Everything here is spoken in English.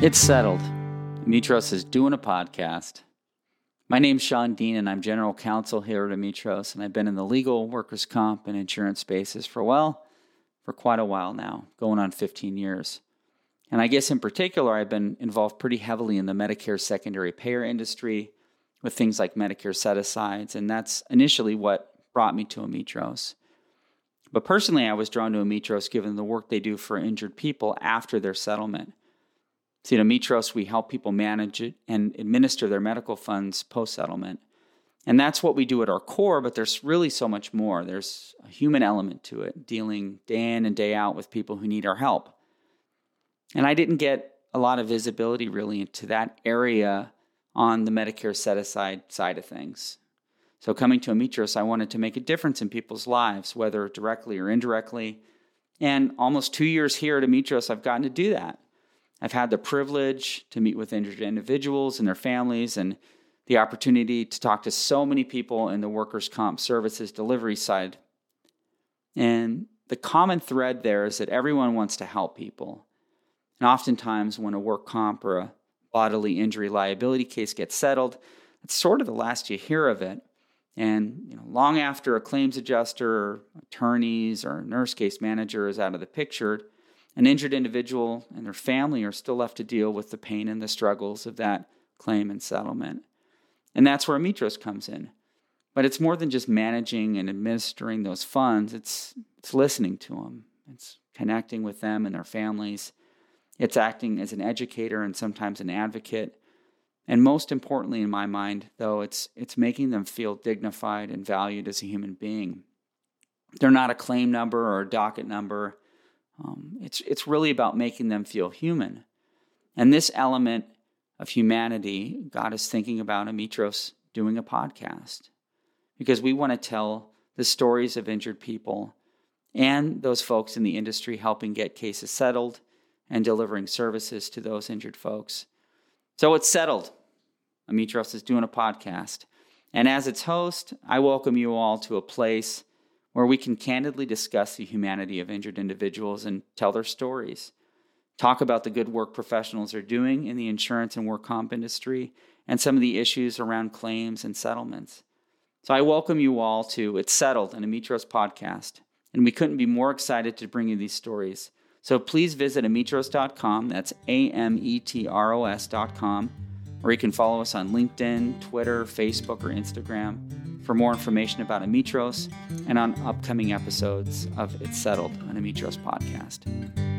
It's settled. Ametros is doing a podcast. My name's Sean Dean, and I'm general counsel here at Ametros, and I've been in the legal, workers' comp, and insurance spaces for, well, for quite a while now, going on 15 years. And I guess in particular, I've been involved pretty heavily in the Medicare secondary payer industry with things like Medicare set asides, and that's initially what brought me to Ametros. But personally, I was drawn to Ametros given the work they do for injured people after their settlement. See, at Ametros, we help people manage it and administer their medical funds post settlement. And that's what we do at our core, but there's really so much more. There's a human element to it, dealing day in and day out with people who need our help. And I didn't get a lot of visibility really into that area on the Medicare set aside side of things. So, coming to Ametros, I wanted to make a difference in people's lives, whether directly or indirectly. And almost two years here at Ametros, I've gotten to do that. I've had the privilege to meet with injured individuals and their families and the opportunity to talk to so many people in the workers' comp services delivery side. And the common thread there is that everyone wants to help people. And oftentimes, when a work comp or a bodily injury liability case gets settled, it's sort of the last you hear of it. And you know, long after a claims adjuster, attorneys, or nurse case manager is out of the picture, an injured individual and their family are still left to deal with the pain and the struggles of that claim and settlement. And that's where Ametros comes in. But it's more than just managing and administering those funds, it's, it's listening to them, it's connecting with them and their families, it's acting as an educator and sometimes an advocate. And most importantly, in my mind, though, it's, it's making them feel dignified and valued as a human being. They're not a claim number or a docket number. Um, it's, it's really about making them feel human. And this element of humanity, God is thinking about Ametros doing a podcast because we want to tell the stories of injured people and those folks in the industry helping get cases settled and delivering services to those injured folks. So it's settled. Ametros is doing a podcast. And as its host, I welcome you all to a place where we can candidly discuss the humanity of injured individuals and tell their stories. Talk about the good work professionals are doing in the insurance and work comp industry and some of the issues around claims and settlements. So I welcome you all to It's Settled, an Ametros podcast. And we couldn't be more excited to bring you these stories. So please visit ametros.com, that's A M E T R O S.com, or you can follow us on LinkedIn, Twitter, Facebook, or Instagram for more information about Ametros and on upcoming episodes of It's Settled, an Ametros podcast.